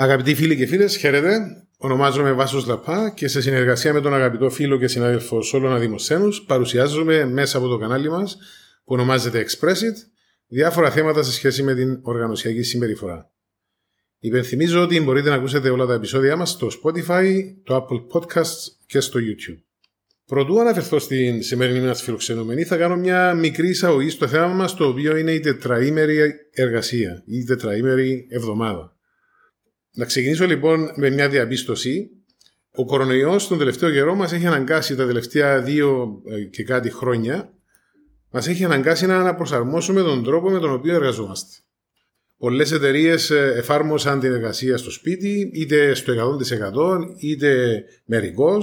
Αγαπητοί φίλοι και φίλες, χαίρετε. Ονομάζομαι Βάσος Λαπά και σε συνεργασία με τον αγαπητό φίλο και συνάδελφο Σόλωνα Δημοσένου παρουσιάζομαι μέσα από το κανάλι μας που ονομάζεται Expressit διάφορα θέματα σε σχέση με την οργανωσιακή συμπεριφορά. Υπενθυμίζω ότι μπορείτε να ακούσετε όλα τα επεισόδια μας στο Spotify, το Apple Podcasts και στο YouTube. Πρωτού αναφερθώ στην σημερινή μας φιλοξενούμενη, θα κάνω μια μικρή εισαγωγή στο θέμα μας, το οποίο είναι η τετραήμερη εργασία, η τετραήμερη εβδομάδα. Να ξεκινήσω λοιπόν με μια διαπίστωση. Ο κορονοϊός τον τελευταίο καιρό μας έχει αναγκάσει τα τελευταία δύο ε, και κάτι χρόνια μας έχει αναγκάσει να αναπροσαρμόσουμε τον τρόπο με τον οποίο εργαζόμαστε. Πολλές εταιρείες ε, εφάρμοσαν την εργασία στο σπίτι, είτε στο 100% είτε μερικώ,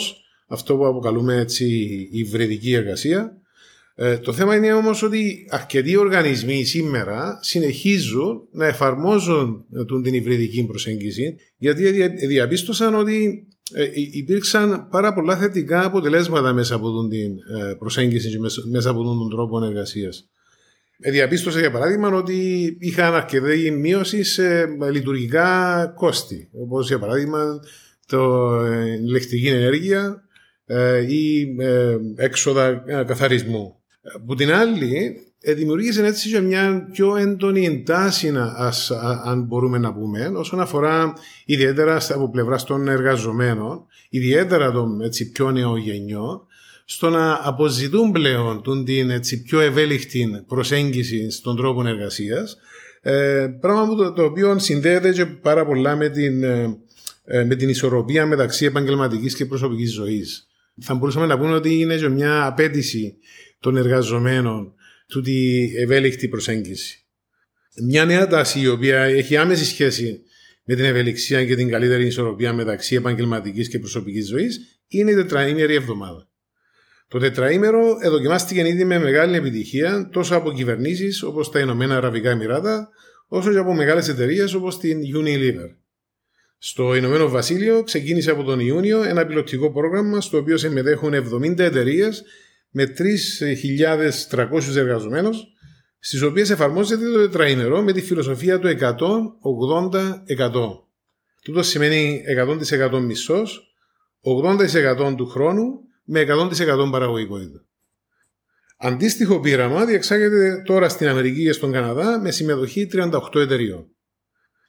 αυτό που αποκαλούμε έτσι υβριδική εργασία. Ε, το θέμα είναι όμως ότι αρκετοί οργανισμοί σήμερα συνεχίζουν να εφαρμόζουν την υβριδική προσέγγιση γιατί διαπίστωσαν ότι ε, υπήρξαν πάρα πολλά θετικά αποτελέσματα μέσα από την ε, προσέγγιση και μέσα από τον τρόπο εργασίας. Διαπίστωσα για παράδειγμα ότι είχαν αρκετή μείωση σε λειτουργικά κόστη, όπως για παράδειγμα το ηλεκτρική ενέργεια ή έξοδα καθαρισμού. Που την άλλη, ε, δημιουργήσε έτσι και μια πιο έντονη εντάση, αν μπορούμε να πούμε, όσον αφορά ιδιαίτερα από πλευράς των εργαζομένων, ιδιαίτερα των έτσι, πιο νεογενειών, στο να αποζητούν πλέον την έτσι, πιο ευέλικτη προσέγγιση στον τρόπο εργασίας. Ε, πράγμα που το, το οποίο συνδέεται και πάρα πολλά με την, ε, ε, με την ισορροπία μεταξύ επαγγελματικής και προσωπικής ζωής. Θα μπορούσαμε να πούμε ότι είναι και μια απέτηση των εργαζομένων του τη ευέλικτη προσέγγιση. Μια νέα τάση η οποία έχει άμεση σχέση με την ευελιξία και την καλύτερη ισορροπία μεταξύ επαγγελματικής και προσωπικής ζωής είναι η τετραήμερη εβδομάδα. Το τετραήμερο εδοκιμάστηκε ήδη με μεγάλη επιτυχία τόσο από κυβερνήσεις όπως τα Ηνωμένα Αραβικά Εμμυράτα, όσο και από μεγάλες εταιρείες όπως την Unilever. Στο Ηνωμένο Βασίλειο ξεκίνησε από τον Ιούνιο ένα πιλωτικό πρόγραμμα στο οποίο συμμετέχουν 70 εταιρείες με 3.300 εργαζομένους στις οποίες εφαρμόζεται το τετραήμερο με τη φιλοσοφία του 180%. Τούτο σημαίνει 100% μισθός, 80% του χρόνου με 100% παραγωγικότητα. Αντίστοιχο πείραμα διεξάγεται τώρα στην Αμερική και στον Καναδά με συμμετοχή 38 εταιριών.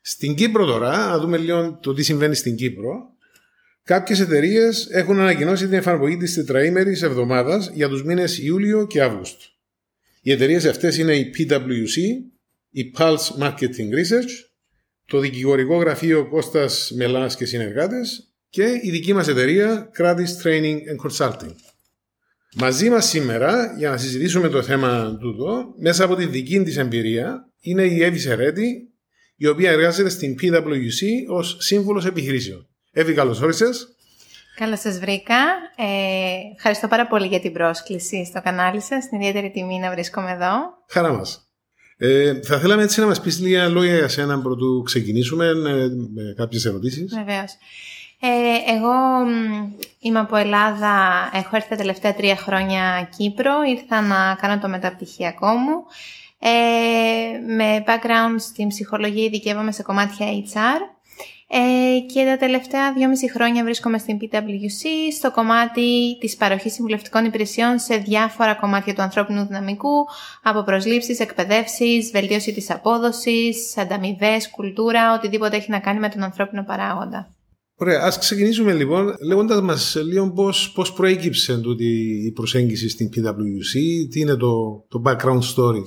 Στην Κύπρο τώρα, να δούμε λίγο το τι συμβαίνει στην Κύπρο, Κάποιες εταιρείες έχουν ανακοινώσει την εφαρμογή της τετραήμερης εβδομάδας για τους μήνες Ιούλιο και Αύγουστο. Οι εταιρείες αυτές είναι η PwC, η Pulse Marketing Research, το δικηγορικό γραφείο Κώστας Μελάς και συνεργάτες και η δική μας εταιρεία Cradis Training and Consulting. Μαζί μας σήμερα για να συζητήσουμε το θέμα τούτο, μέσα από τη δική της εμπειρία, είναι η Εύη Σερέτη, η οποία εργάζεται στην PwC ως σύμβουλος επιχειρήσεων. Εύη, καλώς όρισες. Καλώς σας βρήκα. Ε, ευχαριστώ πάρα πολύ για την πρόσκληση στο κανάλι σας. Είναι ιδιαίτερη τιμή να βρίσκομαι εδώ. Χαρά μας. Ε, θα θέλαμε έτσι να μας πεις λίγα λόγια για σένα πρωτού ξεκινήσουμε ε, με κάποιες ερωτήσεις. Βεβαίως. Ε, εγώ είμαι από Ελλάδα, έχω έρθει τα τελευταία τρία χρόνια Κύπρο, ήρθα να κάνω το μεταπτυχιακό μου. Ε, με background στην ψυχολογία ειδικεύομαι σε κομμάτια HR ε, και τα τελευταία δυόμιση χρόνια βρίσκομαι στην PwC στο κομμάτι της παροχής συμβουλευτικών υπηρεσιών σε διάφορα κομμάτια του ανθρώπινου δυναμικού, από προσλήψεις, εκπαιδεύσεις, βελτίωση της απόδοσης, ανταμοιβές, κουλτούρα, οτιδήποτε έχει να κάνει με τον ανθρώπινο παράγοντα. Ωραία, ας ξεκινήσουμε λοιπόν λέγοντας μας λίγο πώς, πώς προέκυψε τούτη η προσέγγιση στην PwC, τι είναι το, το background story.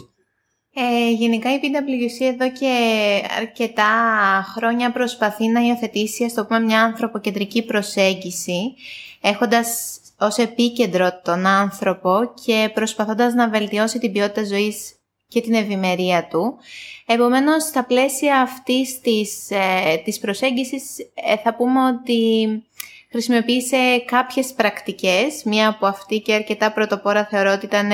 Ε, γενικά η PwC εδώ και αρκετά χρόνια προσπαθεί να υιοθετήσει ας το πούμε μια ανθρωποκεντρική προσέγγιση έχοντας ως επίκεντρο τον άνθρωπο και προσπαθώντας να βελτιώσει την ποιότητα ζωής και την ευημερία του. Επομένως, στα πλαίσια αυτής της, ε, της προσέγγισης ε, θα πούμε ότι χρησιμοποίησε κάποιες πρακτικές. Μία από αυτή και αρκετά πρωτοπόρα θεωρώ ότι ήταν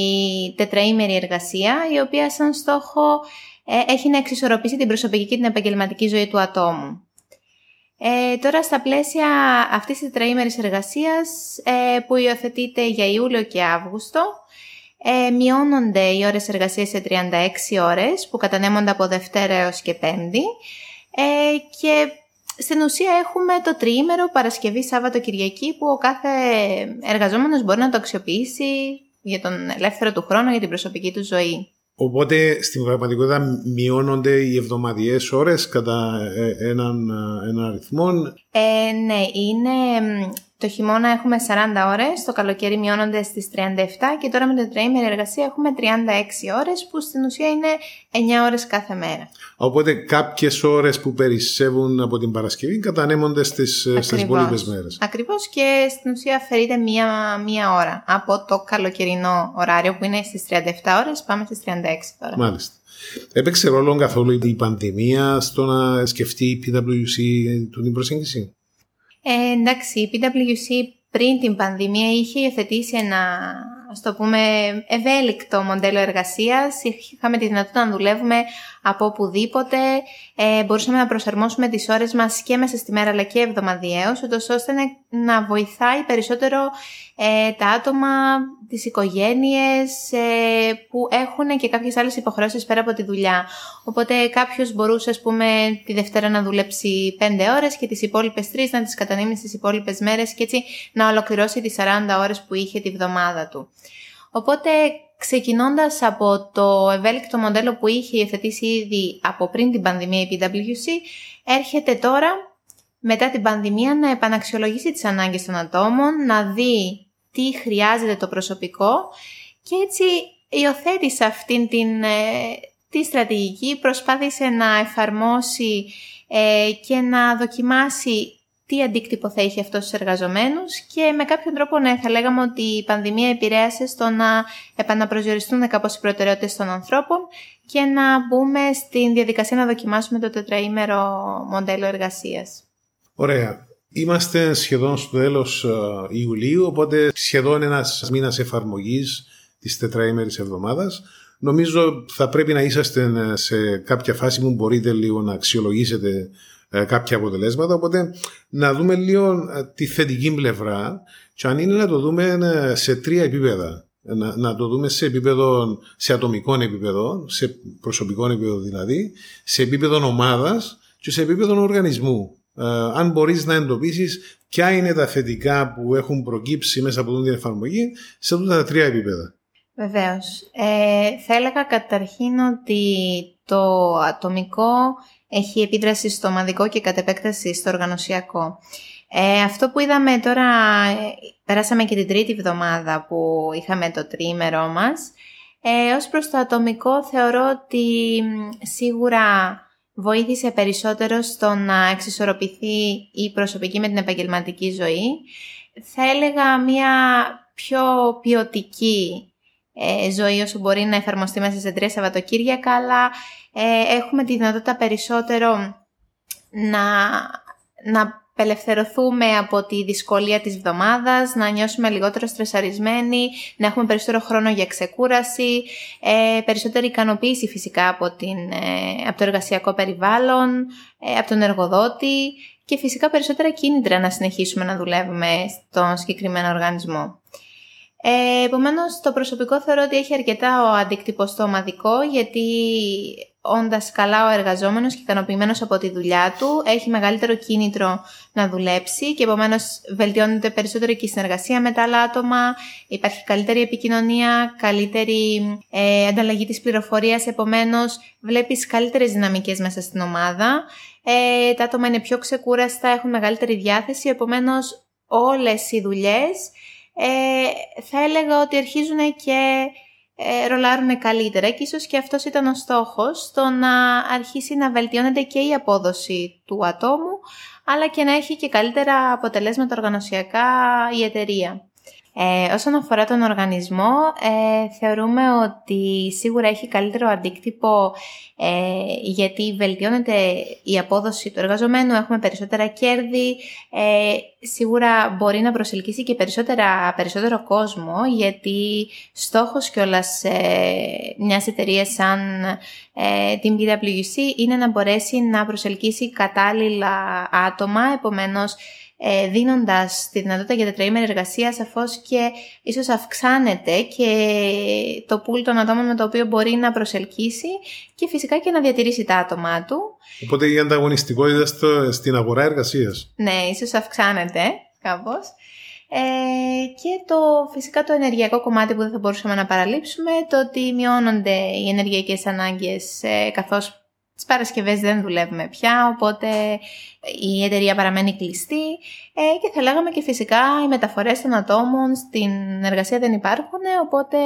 η τετραήμερη εργασία, η οποία σαν στόχο ε, έχει να εξισορροπήσει την προσωπική και την επαγγελματική ζωή του ατόμου. Ε, τώρα στα πλαίσια αυτής της τετραήμερης εργασίας ε, που υιοθετείται για Ιούλιο και Αύγουστο ε, μειώνονται οι ώρες εργασίας σε 36 ώρες που κατανέμονται από Δευτέρα έως και Πέμπτη Ε, και στην ουσία έχουμε το τριήμερο Παρασκευή, Σάββατο, Κυριακή που ο κάθε εργαζόμενος μπορεί να το αξιοποιήσει για τον ελεύθερο του χρόνο, για την προσωπική του ζωή. Οπότε στην πραγματικότητα μειώνονται οι εβδομαδιαίες ώρες κατά ε, έναν, έναν αριθμό. Ε, ναι, είναι το χειμώνα έχουμε 40 ώρες, το καλοκαίρι μειώνονται στις 37 και τώρα με την τριήμερη εργασία έχουμε 36 ώρες που στην ουσία είναι 9 ώρες κάθε μέρα. Οπότε κάποιες ώρες που περισσεύουν από την Παρασκευή κατανέμονται στις, στις υπόλοιπες μέρες. Ακριβώς και στην ουσία αφαιρείται μία, μία ώρα από το καλοκαιρινό ωράριο που είναι στις 37 ώρες πάμε στις 36 τώρα. Μάλιστα. Έπαιξε ρόλο καθόλου η πανδημία στο να σκεφτεί η PwC την προσέγγιση; Ε, εντάξει, η PwC πριν την πανδημία είχε υιοθετήσει ένα, στο πούμε, ευέλικτο μοντέλο εργασίας. Είχαμε τη δυνατότητα να δουλεύουμε από οπουδήποτε. Ε, μπορούσαμε να προσαρμόσουμε τις ώρες μας και μέσα στη μέρα αλλά και εβδομαδιαίως, ώστε να βοηθάει περισσότερο ε, τα άτομα, τις οικογένειες ε, που έχουν και κάποιες άλλες υποχρεώσεις πέρα από τη δουλειά. Οπότε κάποιος μπορούσε, ας πούμε, τη Δευτέρα να δουλέψει 5 ώρες και τις υπόλοιπες 3 να τις κατανείμει στις υπόλοιπες μέρες και έτσι να ολοκληρώσει τις 40 ώρες που είχε τη βδομάδα του. Οπότε ξεκινώντας από το ευέλικτο μοντέλο που είχε υιοθετήσει ήδη από πριν την πανδημία η PwC, έρχεται τώρα μετά την πανδημία να επαναξιολογήσει τις ανάγκες των ατόμων, να δει τι χρειάζεται το προσωπικό και έτσι υιοθέτησε αυτήν την, ε, τη στρατηγική, προσπάθησε να εφαρμόσει ε, και να δοκιμάσει τι αντίκτυπο θα είχε αυτό στους εργαζομένους και με κάποιον τρόπο ναι, θα λέγαμε ότι η πανδημία επηρέασε στο να επαναπροσδιοριστούν κάπως οι προτεραιότητες των ανθρώπων και να μπούμε στην διαδικασία να δοκιμάσουμε το τετραήμερο μοντέλο εργασίας. Ωραία. Είμαστε σχεδόν στο τέλος ε, Ιουλίου, οπότε σχεδόν ένας μήνας εφαρμογής της τετραήμερης εβδομάδας. Νομίζω θα πρέπει να είσαστε σε κάποια φάση που μπορείτε λίγο να αξιολογήσετε ε, κάποια αποτελέσματα. Οπότε να δούμε λίγο ε, τη θετική πλευρά και αν είναι να το δούμε ε, σε τρία επίπεδα. Να, να το δούμε σε επίπεδο, σε ατομικό επίπεδο, σε προσωπικό επίπεδο δηλαδή, σε επίπεδο ομάδας και σε επίπεδο οργανισμού. αν μπορείς να εντοπίσεις ποια είναι τα θετικά που έχουν προκύψει μέσα από την εφαρμογή σε αυτά τα τρία επίπεδα. Βεβαίως. Ε, θα έλεγα καταρχήν ότι το ατομικό έχει επίδραση στο ομαδικό και κατ' επέκταση στο οργανωσιακό. Ε, αυτό που είδαμε τώρα, ε, περάσαμε και την τρίτη εβδομάδα που είχαμε το τριήμερό μας, ε, ως προς το ατομικό θεωρώ ότι σίγουρα βοήθησε περισσότερο στο να εξισορροπηθεί η προσωπική με την επαγγελματική ζωή. Θα έλεγα μια πιο ποιοτική ε, ζωή όσο μπορεί να εφαρμοστεί μέσα σε τρία Σαββατοκύριακα, αλλά ε, έχουμε τη δυνατότητα περισσότερο να, να απελευθερωθούμε από τη δυσκολία της εβδομάδας, να νιώσουμε λιγότερο στρεσαρισμένοι, να έχουμε περισσότερο χρόνο για ξεκούραση, ε, περισσότερη ικανοποίηση φυσικά από, την, ε, από το εργασιακό περιβάλλον, ε, από τον εργοδότη και φυσικά περισσότερα κίνητρα να συνεχίσουμε να δουλεύουμε στον συγκεκριμένο οργανισμό. Ε, Επομένως, το προσωπικό θεωρώ ότι έχει αρκετά ο αντίκτυπο στο ομαδικό, γιατί όντας καλά ο εργαζόμενος και ικανοποιημένος από τη δουλειά του, έχει μεγαλύτερο κίνητρο να δουλέψει και επομένως βελτιώνεται περισσότερο και η συνεργασία με τα άλλα άτομα, υπάρχει καλύτερη επικοινωνία, καλύτερη ε, ανταλλαγή της πληροφορίας, επομένως βλέπεις καλύτερες δυναμικές μέσα στην ομάδα. Ε, τα άτομα είναι πιο ξεκούραστα, έχουν μεγαλύτερη διάθεση, επομένως όλες οι δουλειές ε, θα έλεγα ότι αρχίζουν και ε, ρολάρουν καλύτερα και ίσως και αυτός ήταν ο στόχος, το να αρχίσει να βελτιώνεται και η απόδοση του ατόμου, αλλά και να έχει και καλύτερα αποτελέσματα οργανωσιακά η εταιρεία. Ε, όσον αφορά τον οργανισμό, ε, θεωρούμε ότι σίγουρα έχει καλύτερο αντίκτυπο ε, γιατί βελτιώνεται η απόδοση του εργαζομένου, έχουμε περισσότερα κέρδη, ε, σίγουρα μπορεί να προσελκύσει και περισσότερα, περισσότερο κόσμο γιατί στόχος κιόλας ε, μιας εταιρείας σαν ε, την PwC είναι να μπορέσει να προσελκύσει κατάλληλα άτομα, επομένως ε, δίνοντας τη δυνατότητα για τετραήμερη εργασία σαφώς και ίσως αυξάνεται και το πουλ των ατόμων με το οποίο μπορεί να προσελκύσει και φυσικά και να διατηρήσει τα άτομά του. Οπότε η ανταγωνιστικότητα στο, στην αγορά εργασίας. Ναι, ίσως αυξάνεται κάπως. Ε, και το φυσικά το ενεργειακό κομμάτι που δεν θα μπορούσαμε να παραλείψουμε, το ότι μειώνονται οι ενεργειακές ανάγκες ε, καθώς τις Παρασκευές δεν δουλεύουμε πια, οπότε η εταιρεία παραμένει κλειστή. Ε, και θα λέγαμε και φυσικά οι μεταφορές των ατόμων στην εργασία δεν υπάρχουν, οπότε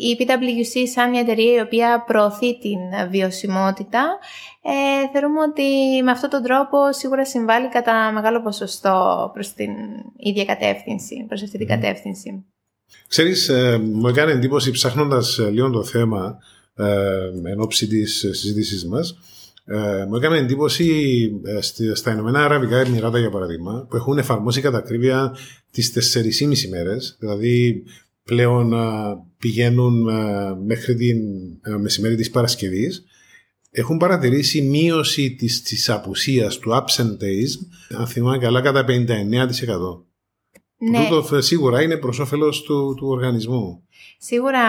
η PwC σαν μια εταιρεία η οποία προωθεί την βιωσιμότητα ε, θεωρούμε ότι με αυτόν τον τρόπο σίγουρα συμβάλλει κατά μεγάλο ποσοστό προς την ίδια κατεύθυνση, προς αυτή την κατεύθυνση. Ξέρεις, ε, μου έκανε εντύπωση ψάχνοντας ε, λίγο το θέμα ε, εν ώψη της συζήτησής μας ε, μου έκανε εντύπωση ε, στα Ηνωμένα Αραβικά Εμμυράτα για παράδειγμα που έχουν εφαρμόσει κατά ακρίβεια τις 4,5 μέρες δηλαδή πλέον πηγαίνουν μέχρι την μεσημέρι της Παρασκευής έχουν παρατηρήσει μείωση της, της απουσίας του absenteeism αν θυμάμαι καλά κατά 59%. Ναι. Τούτο σίγουρα είναι προς όφελος του, του οργανισμού. Σίγουρα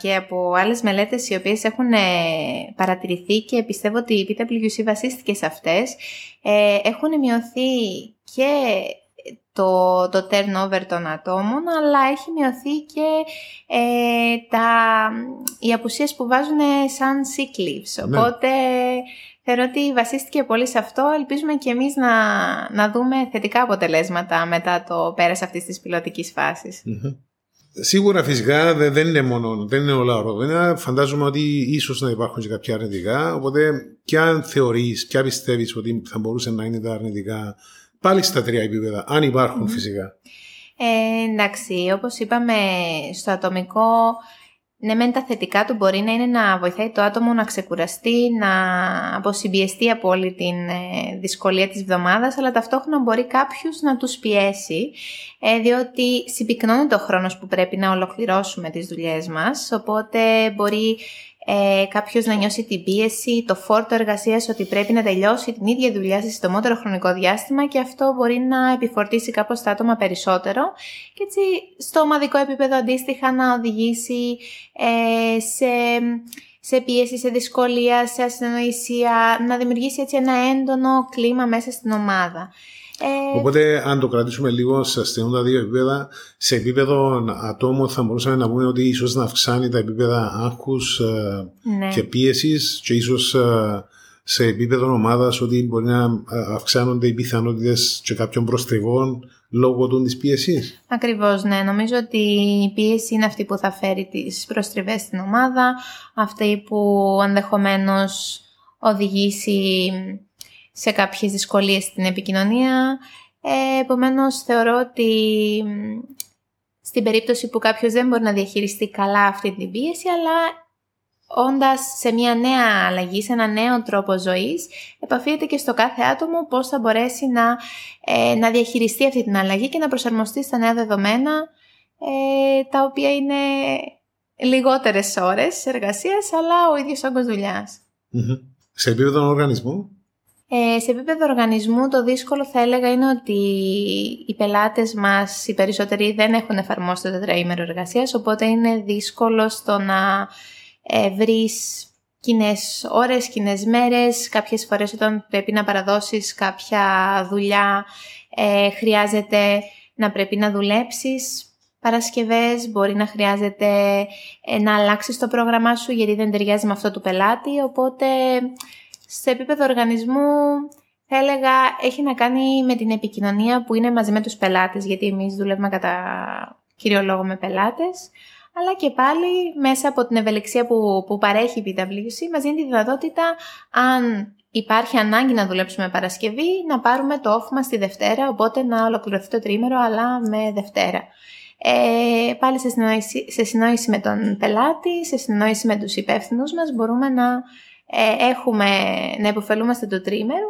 και από άλλες μελέτες οι οποίες έχουν ε, παρατηρηθεί και πιστεύω ότι η PwC βασίστηκε σε αυτές, ε, έχουν μειωθεί και το, το turnover των ατόμων, αλλά έχει μειωθεί και ε, τα, οι απουσίες που βάζουν σαν sick leaves. Ναι. Οπότε θεωρώ ότι βασίστηκε πολύ σε αυτό. Ελπίζουμε και εμείς να, να δούμε θετικά αποτελέσματα μετά το πέρας αυτής της πιλωτικής Σίγουρα φυσικά δεν είναι μόνο, δεν είναι όλα οροδένα. Φαντάζομαι ότι ίσως να υπάρχουν και κάποια αρνητικά. Οπότε, ποια θεωρείς, ποια πιστεύεις ότι θα μπορούσε να είναι τα αρνητικά πάλι στα τρία επίπεδα, αν υπάρχουν φυσικά. Ε, εντάξει, όπως είπαμε στο ατομικό, ναι μεν τα θετικά του μπορεί να είναι να βοηθάει το άτομο να ξεκουραστεί, να αποσυμπιεστεί από όλη την ε, δυσκολία της εβδομάδας, αλλά ταυτόχρονα μπορεί κάποιους να τους πιέσει, ε, διότι συμπυκνώνει το χρόνος που πρέπει να ολοκληρώσουμε τις δουλειές μας, οπότε μπορεί ε, κάποιος να νιώσει την πίεση, το φόρτο εργασίας ότι πρέπει να τελειώσει την ίδια δουλειά σε συντομότερο χρονικό διάστημα και αυτό μπορεί να επιφορτήσει κάπως τα άτομα περισσότερο και έτσι στο ομαδικό επίπεδο αντίστοιχα να οδηγήσει ε, σε σε πίεση, σε δυσκολία, σε ασυνοησία, να δημιουργήσει έτσι ένα έντονο κλίμα μέσα στην ομάδα. Ε... Οπότε, αν το κρατήσουμε λίγο σε τα δύο επίπεδα, σε επίπεδο ατόμου θα μπορούσαμε να πούμε ότι ίσως να αυξάνει τα επίπεδα άγχους ε, ναι. και πίεσης και ίσως ε, σε επίπεδο ομάδας ότι μπορεί να ε, αυξάνονται οι πιθανότητες και κάποιων προστριβών λόγω του της πίεσης. Ακριβώς, ναι. Νομίζω ότι η πίεση είναι αυτή που θα φέρει τις προστριβές στην ομάδα, αυτή που ενδεχομένως οδηγήσει σε κάποιες δυσκολίες στην επικοινωνία. Ε, επομένως, θεωρώ ότι στην περίπτωση που κάποιος δεν μπορεί να διαχειριστεί καλά αυτή την πίεση, αλλά όντας σε μια νέα αλλαγή, σε ένα νέο τρόπο ζωής, επαφείται και στο κάθε άτομο πώς θα μπορέσει να, ε, να διαχειριστεί αυτή την αλλαγή και να προσαρμοστεί στα νέα δεδομένα, ε, τα οποία είναι λιγότερες ώρες εργασίας, αλλά ο ίδιος όγκος Σε επίπεδο οργανισμού, ε, σε επίπεδο οργανισμού το δύσκολο θα έλεγα είναι ότι οι πελάτες μας, οι περισσότεροι δεν έχουν εφαρμόσει το τετραήμερο εργασίας, οπότε είναι δύσκολο στο να ε, βρεις κοινές ώρες, κοινές μέρες. Κάποιες φορές όταν πρέπει να παραδώσεις κάποια δουλειά ε, χρειάζεται να πρέπει να δουλέψεις Παρασκευές μπορεί να χρειάζεται ε, να αλλάξεις το πρόγραμμά σου γιατί δεν ταιριάζει με αυτό του πελάτη, οπότε σε επίπεδο οργανισμού θα έλεγα έχει να κάνει με την επικοινωνία που είναι μαζί με τους πελάτες, γιατί εμείς δουλεύουμε κατά κύριο λόγο με πελάτες, αλλά και πάλι μέσα από την ευελιξία που, που παρέχει η PwC μας δίνει τη δυνατότητα αν υπάρχει ανάγκη να δουλέψουμε Παρασκευή, να πάρουμε το off μας τη Δευτέρα, οπότε να ολοκληρωθεί το τρίμερο, αλλά με Δευτέρα. Ε, πάλι σε συνόηση, σε συνόηση με τον πελάτη, σε συνόηση με τους υπεύθυνους μας, μπορούμε να ε, έχουμε να υποφελούμαστε το τρίμερο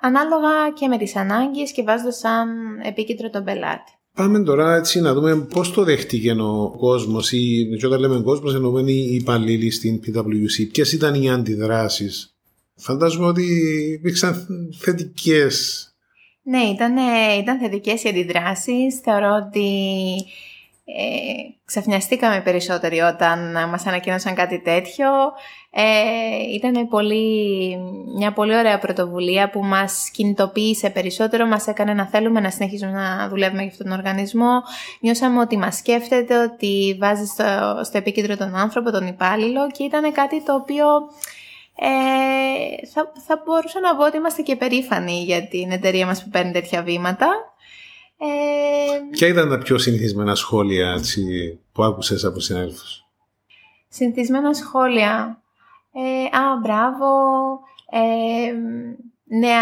ανάλογα και με τις ανάγκες και βάζοντας σαν επίκεντρο τον πελάτη. Πάμε τώρα έτσι να δούμε πώς το δέχτηκε ο κόσμος, ή και όταν λέμε κόσμος, εννοούμε οι υπαλλήλοι στην PwC. Ποιες ήταν οι αντιδράσεις, Φαντάζομαι ότι υπήρξαν θετικές Ναι, ήταν, ήταν θετικές οι αντιδράσεις. Θεωρώ ότι ε, ξαφνιαστήκαμε περισσότεροι όταν μας ανακοίνωσαν κάτι τέτοιο. Ε, ήταν πολύ, μια πολύ ωραία πρωτοβουλία που μας κινητοποίησε περισσότερο, μας έκανε να θέλουμε να συνεχίσουμε να δουλεύουμε για αυτόν τον οργανισμό. Νιώσαμε ότι μας σκέφτεται, ότι βάζει στο, στο επίκεντρο τον άνθρωπο, τον υπάλληλο και ήταν κάτι το οποίο ε, θα, θα μπορούσα να πω ότι είμαστε και περήφανοι για την εταιρεία μας που παίρνει τέτοια βήματα. Ε, Ποια ήταν τα πιο συνηθισμένα σχόλια έτσι, που άκουσες από συνέλφους; Συνηθισμένα σχόλια. Ε, α, μπράβο. Ε, νέα,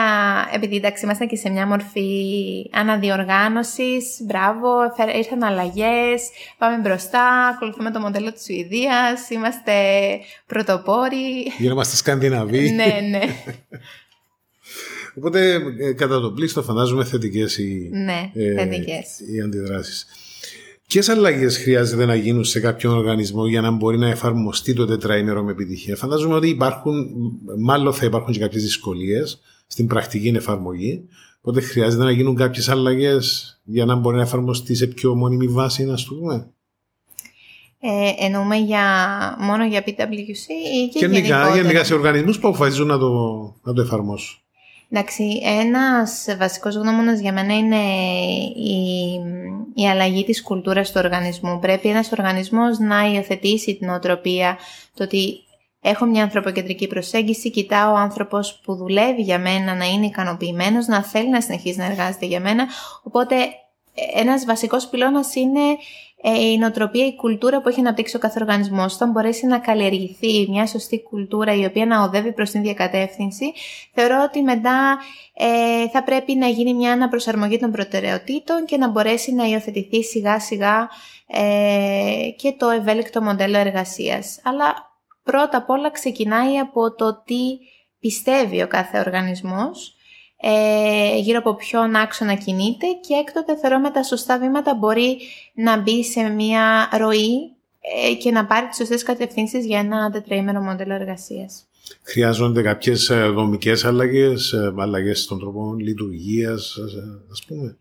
επειδή εντάξει είμαστε και σε μια μορφή αναδιοργάνωσης, μπράβο, ήρθαν αλλαγές, πάμε μπροστά, ακολουθούμε το μοντέλο της Σουηδίας, είμαστε πρωτοπόροι. Γινόμαστε Σκανδιναβοί. ναι, ναι. Οπότε ε, κατά το πλήστο φαντάζομαι θετικές οι, ναι, ε, θετικές. οι αντιδράσεις. Ποιες αλλαγές χρειάζεται να γίνουν σε κάποιον οργανισμό για να μπορεί να εφαρμοστεί το τετραήμερο με επιτυχία; Φαντάζομαι ότι υπάρχουν, μάλλον θα υπάρχουν και κάποιες δυσκολίες στην πρακτική εφαρμογή. Οπότε χρειάζεται να γίνουν κάποιες αλλαγές για να μπορεί να εφαρμοστεί σε πιο μόνιμη βάση, να το πούμε. Ε, εννοούμε για, μόνο για PwC ή και, και γενικά, γενικά σε οργανισμούς που αποφασίζουν να το, να το εφαρμόσουν. Εντάξει, ένας βασικός γνώμονας για μένα είναι η, η αλλαγή της κουλτούρας του οργανισμού. Πρέπει ένας οργανισμός να υιοθετήσει την οτροπία, το ότι έχω μια ανθρωποκεντρική προσέγγιση, κοιτάω ο άνθρωπος που δουλεύει για μένα να είναι ικανοποιημένος, να θέλει να συνεχίσει να εργάζεται για μένα. Οπότε ένας βασικός πυλώνας είναι ε, η νοοτροπία, η κουλτούρα που έχει αναπτύξει ο κάθε οργανισμός. Όταν μπορέσει να καλλιεργηθεί μια σωστή κουλτούρα η οποία να οδεύει προς την διακατεύθυνση, θεωρώ ότι μετά ε, θα πρέπει να γίνει μια αναπροσαρμογή των προτεραιοτήτων και να μπορέσει να υιοθετηθεί σιγά σιγά ε, και το ευέλικτο μοντέλο εργασίας. Αλλά πρώτα απ' όλα ξεκινάει από το τι πιστεύει ο κάθε οργανισμός ε, γύρω από ποιον άξονα κινείται και έκτοτε θεωρώ με τα σωστά βήματα μπορεί να μπει σε μια ροή ε, και να πάρει τις σωστές κατευθύνσεις για ένα τετραήμερο μοντέλο εργασίας. Χρειάζονται κάποιες ε, δομικές αλλαγές, ε, αλλαγές των τρόπων λειτουργίας, ας πούμε;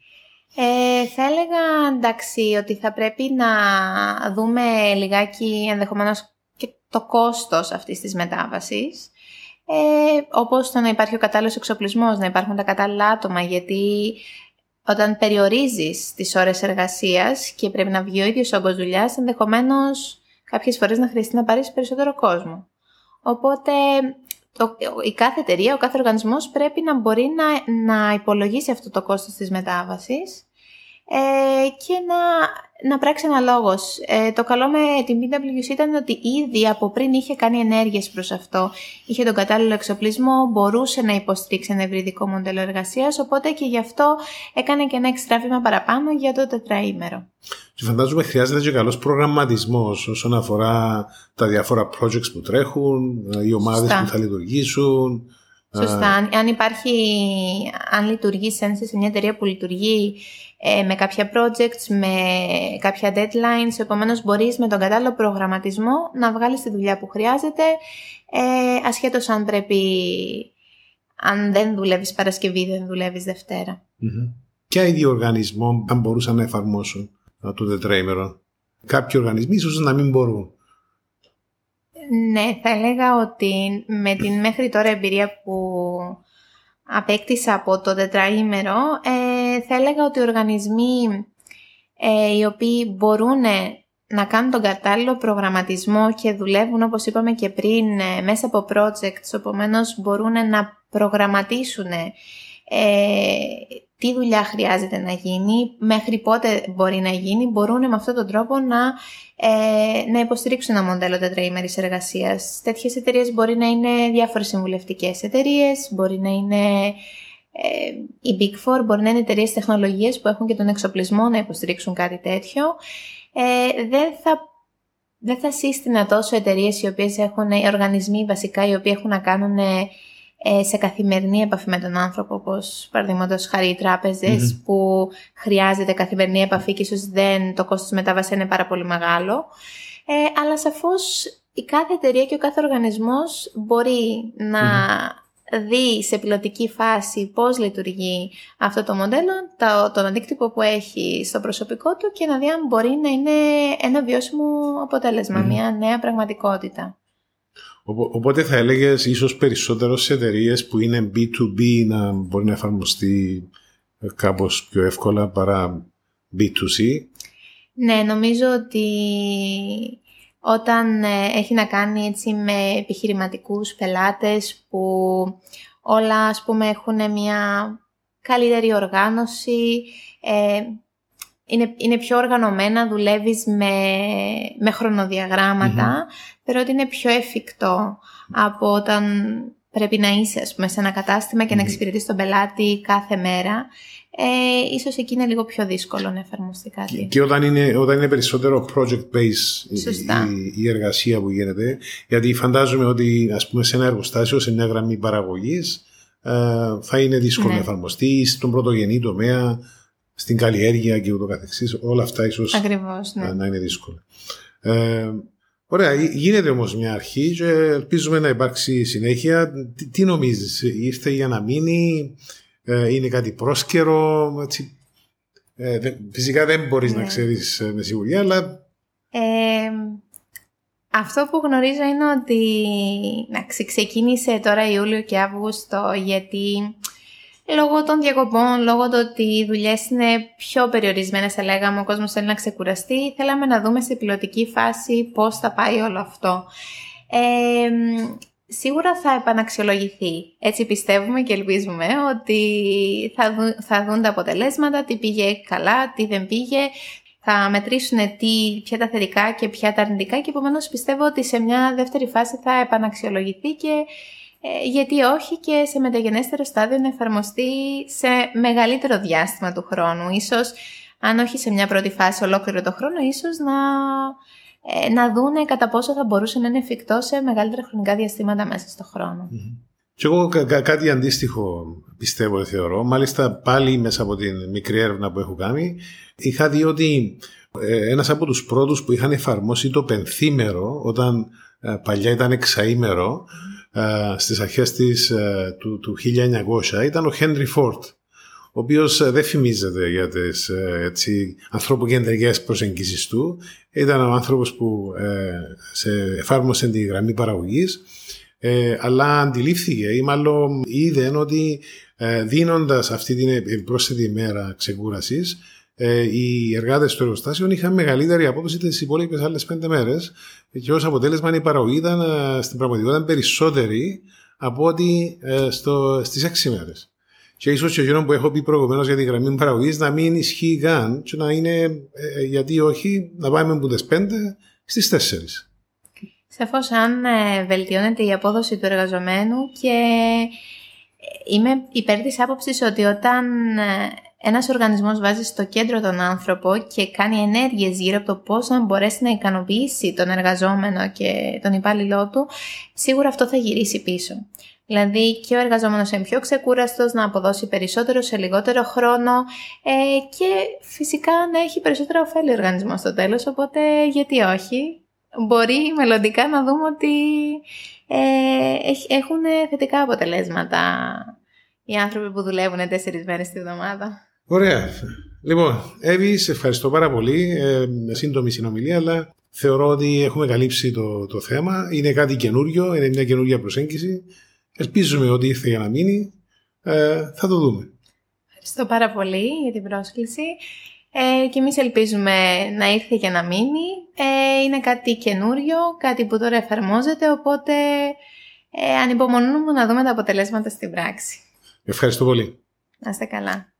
Ε, θα έλεγα εντάξει ότι θα πρέπει να δούμε λιγάκι ενδεχομένως και το κόστος αυτής της μετάβασης ε, όπως το να υπάρχει ο κατάλληλος εξοπλισμός, να υπάρχουν τα κατάλληλα άτομα, γιατί όταν περιορίζεις τις ώρες εργασίας και πρέπει να βγει ο ίδιος όγκος δουλειάς, ενδεχομένως κάποιες φορές να χρειαστεί να πάρεις περισσότερο κόσμο. Οπότε το, η κάθε εταιρεία, ο κάθε οργανισμός πρέπει να μπορεί να, να υπολογίσει αυτό το κόστος της μετάβασης ε, και να, να πράξει αναλόγως. Ε, το καλό με την PwC ήταν ότι ήδη από πριν είχε κάνει ενέργειες προς αυτό. Είχε τον κατάλληλο εξοπλισμό, μπορούσε να υποστηρίξει ένα ευρυδικό μοντέλο εργασίας, οπότε και γι' αυτό έκανε και ένα εξτράβημα παραπάνω για το τετραήμερο. Και φαντάζομαι χρειάζεται και καλός προγραμματισμός όσον αφορά τα διάφορα projects που τρέχουν, οι ομάδες που θα λειτουργήσουν. Σωστά. Αν υπάρχει, αν λειτουργεί σε μια εταιρεία που λειτουργεί ε, με κάποια projects, με κάποια deadlines, επομένως μπορείς με τον κατάλληλο προγραμματισμό να βγάλεις τη δουλειά που χρειάζεται, ε, ασχέτως αν πρέπει, αν δεν δουλεύεις Παρασκευή, δεν δουλεύεις Δευτέρα. Mm-hmm. Ποια είδη οργανισμών αν μπορούσαν να εφαρμόσουν το τετραήμερο. Κάποιοι οργανισμοί ίσως να μην μπορούν. Ναι, θα έλεγα ότι με την μέχρι τώρα εμπειρία που απέκτησα από το τετραήμερο, ε, θα έλεγα ότι οι οργανισμοί ε, οι οποίοι μπορούν να κάνουν τον κατάλληλο προγραμματισμό και δουλεύουν όπως είπαμε και πριν ε, μέσα από projects, επομένως μπορούν να προγραμματίσουν ε, τι δουλειά χρειάζεται να γίνει, μέχρι πότε μπορεί να γίνει, μπορούν με αυτόν τον τρόπο να, ε, να υποστηρίξουν ένα μοντέλο τετραήμερης εργασίας. Τέτοιες εταιρείες μπορεί να είναι διάφορες συμβουλευτικές εταιρείες, μπορεί να είναι ε, οι Big Four, μπορεί να είναι εταιρείες τεχνολογίας που έχουν και τον εξοπλισμό να υποστηρίξουν κάτι τέτοιο. Ε, δεν θα δεν θα σύστηνα τόσο εταιρείες οι οποίες έχουν, οι οργανισμοί βασικά, οι οποίοι έχουν να κάνουν ε, σε καθημερινή επαφή με τον άνθρωπο, όπως παραδείγματος χάρη οι τραπεζες που χρειάζεται καθημερινή επαφή και ίσως δεν το κόστος μετάβασης είναι πάρα πολύ μεγάλο. Ε, αλλά σαφώς η κάθε εταιρεία και ο κάθε οργανισμός μπορεί να, δει σε πιλωτική φάση πώς λειτουργεί αυτό το μοντέλο, το, τον αντίκτυπο που έχει στο προσωπικό του και να δει αν μπορεί να είναι ένα βιώσιμο αποτέλεσμα, μια νέα πραγματικότητα. Οπότε θα έλεγες ίσως περισσότερο σε εταιρείες που είναι B2B να μπορεί να εφαρμοστεί κάπως πιο εύκολα παρά B2C. Ναι, νομίζω ότι όταν ε, έχει να κάνει έτσι με επιχειρηματικούς πελάτες που όλα ας πούμε έχουν μια καλύτερη οργάνωση, ε, είναι, είναι πιο οργανωμένα, δουλεύεις με, με χρονοδιαγραμματα mm ότι είναι πιο εφικτό από όταν πρέπει να είσαι ας πούμε, σε ένα κατάστημα και να εξυπηρετείς τον πελάτη κάθε μέρα ε, ίσως εκεί είναι λίγο πιο δύσκολο να εφαρμοστεί κάτι. Και, όταν, είναι, όταν είναι περισσότερο project-based η, η, εργασία που γίνεται, γιατί φαντάζομαι ότι ας πούμε σε ένα εργοστάσιο, σε μια γραμμή παραγωγής, ε, θα είναι δύσκολο ναι. να εφαρμοστεί στον πρωτογενή τομέα, στην καλλιέργεια και ούτω καθεξής. Όλα αυτά ίσως Ακριβώς, ναι. να είναι δύσκολα. Ε, Ωραία, γίνεται όμως μια αρχή και ελπίζουμε να υπάρξει συνέχεια. Τι, τι νομίζεις, ήρθε για να μείνει, ε, είναι κάτι πρόσκαιρο. Έτσι. Ε, φυσικά δεν μπορείς να ναι. ξέρεις ε, με σιγουριά, αλλά... αυτό που γνωρίζω είναι ότι να, ξεκίνησε τώρα Ιούλιο και Αύγουστο γιατί λόγω των διακοπών, λόγω του ότι οι δουλειές είναι πιο περιορισμένες, θα λέγαμε, ο κόσμος θέλει να ξεκουραστεί, θέλαμε να δούμε στην πιλωτική φάση πώς θα πάει όλο αυτό. Ε, σίγουρα θα επαναξιολογηθεί. Έτσι πιστεύουμε και ελπίζουμε ότι θα, θα δουν τα αποτελέσματα, τι πήγε καλά, τι δεν πήγε, θα μετρήσουν τι, ποια τα θετικά και ποια τα αρνητικά και επομένως πιστεύω ότι σε μια δεύτερη φάση θα επαναξιολογηθεί και ε, γιατί όχι και σε μεταγενέστερο στάδιο να εφαρμοστεί σε μεγαλύτερο διάστημα του χρόνου. Ίσως, αν όχι σε μια πρώτη φάση ολόκληρο το χρόνο, ίσως να ε, να δούνε κατά πόσο θα μπορούσε να είναι εφικτό σε μεγαλύτερα χρονικά διαστήματα μέσα στον χρόνο. Και εγώ κάτι αντίστοιχο πιστεύω, θεωρώ. Μάλιστα πάλι μέσα από την μικρή έρευνα που έχω κάνει είχα δει ότι ε, ένας από τους πρώτους που είχαν εφαρμόσει το πενθήμερο όταν ε, παλιά ήταν εξαήμερο στις αρχές της, του, του 1900 ήταν ο Χένρι Φόρτ ο οποίος ε, δεν φημίζεται για τις ε, ανθρωποκεντρικές προσεγγίσεις του. Ήταν ο άνθρωπος που ε, σε εφάρμοσε τη γραμμή παραγωγής, ε, αλλά αντιλήφθηκε ή μάλλον είδε ότι ε, δίνοντας αυτή την πρόσθετη ημέρα ξεκούρασης, ε, οι εργάτες του εργοστάσιου είχαν μεγαλύτερη απόδοση τις υπόλοιπε άλλες πέντε μέρες και ως αποτέλεσμα η παραγωγή ήταν στην πραγματικότητα περισσότερη από ό,τι στις έξι μέρες. Και ίσως και εκείνο που έχω πει προηγουμένως για τη γραμμή παραγωγής να μην ισχύει καν, και να είναι, ε, γιατί όχι, να πάμε από τις 5 στις 4. Σαφώς, αν ε, βελτιώνεται η απόδοση του εργαζομένου και ε, είμαι υπέρ της άποψης ότι όταν ένας οργανισμός βάζει στο κέντρο τον άνθρωπο και κάνει ενέργειες γύρω από το πώς να μπορέσει να ικανοποιήσει τον εργαζόμενο και τον υπάλληλό του, σίγουρα αυτό θα γυρίσει πίσω. Δηλαδή και ο εργαζόμενος είναι πιο ξεκούραστος, να αποδώσει περισσότερο σε λιγότερο χρόνο ε, και φυσικά να έχει περισσότερο ωφέλη ο οργανισμός στο τέλος, οπότε γιατί όχι. Μπορεί μελλοντικά να δούμε ότι ε, έχουν θετικά αποτελέσματα οι άνθρωποι που δουλεύουν τέσσερις μέρες τη βδομάδα. Ωραία. Λοιπόν, Εύη, σε ευχαριστώ πάρα πολύ. Ε, σύντομη συνομιλία, αλλά θεωρώ ότι έχουμε καλύψει το, το θέμα. Είναι κάτι καινούριο, είναι μια καινούργια προσέγγιση. Ελπίζουμε ότι ήρθε για να μείνει. Ε, θα το δούμε. Ευχαριστώ πάρα πολύ για την πρόσκληση. Ε, και εμείς ελπίζουμε να ήρθε για να μείνει. Ε, είναι κάτι καινούριο, κάτι που τώρα εφαρμόζεται, οπότε ε, ανυπομονούμε να δούμε τα αποτελέσματα στην πράξη. Ευχαριστώ πολύ. Να είστε καλά.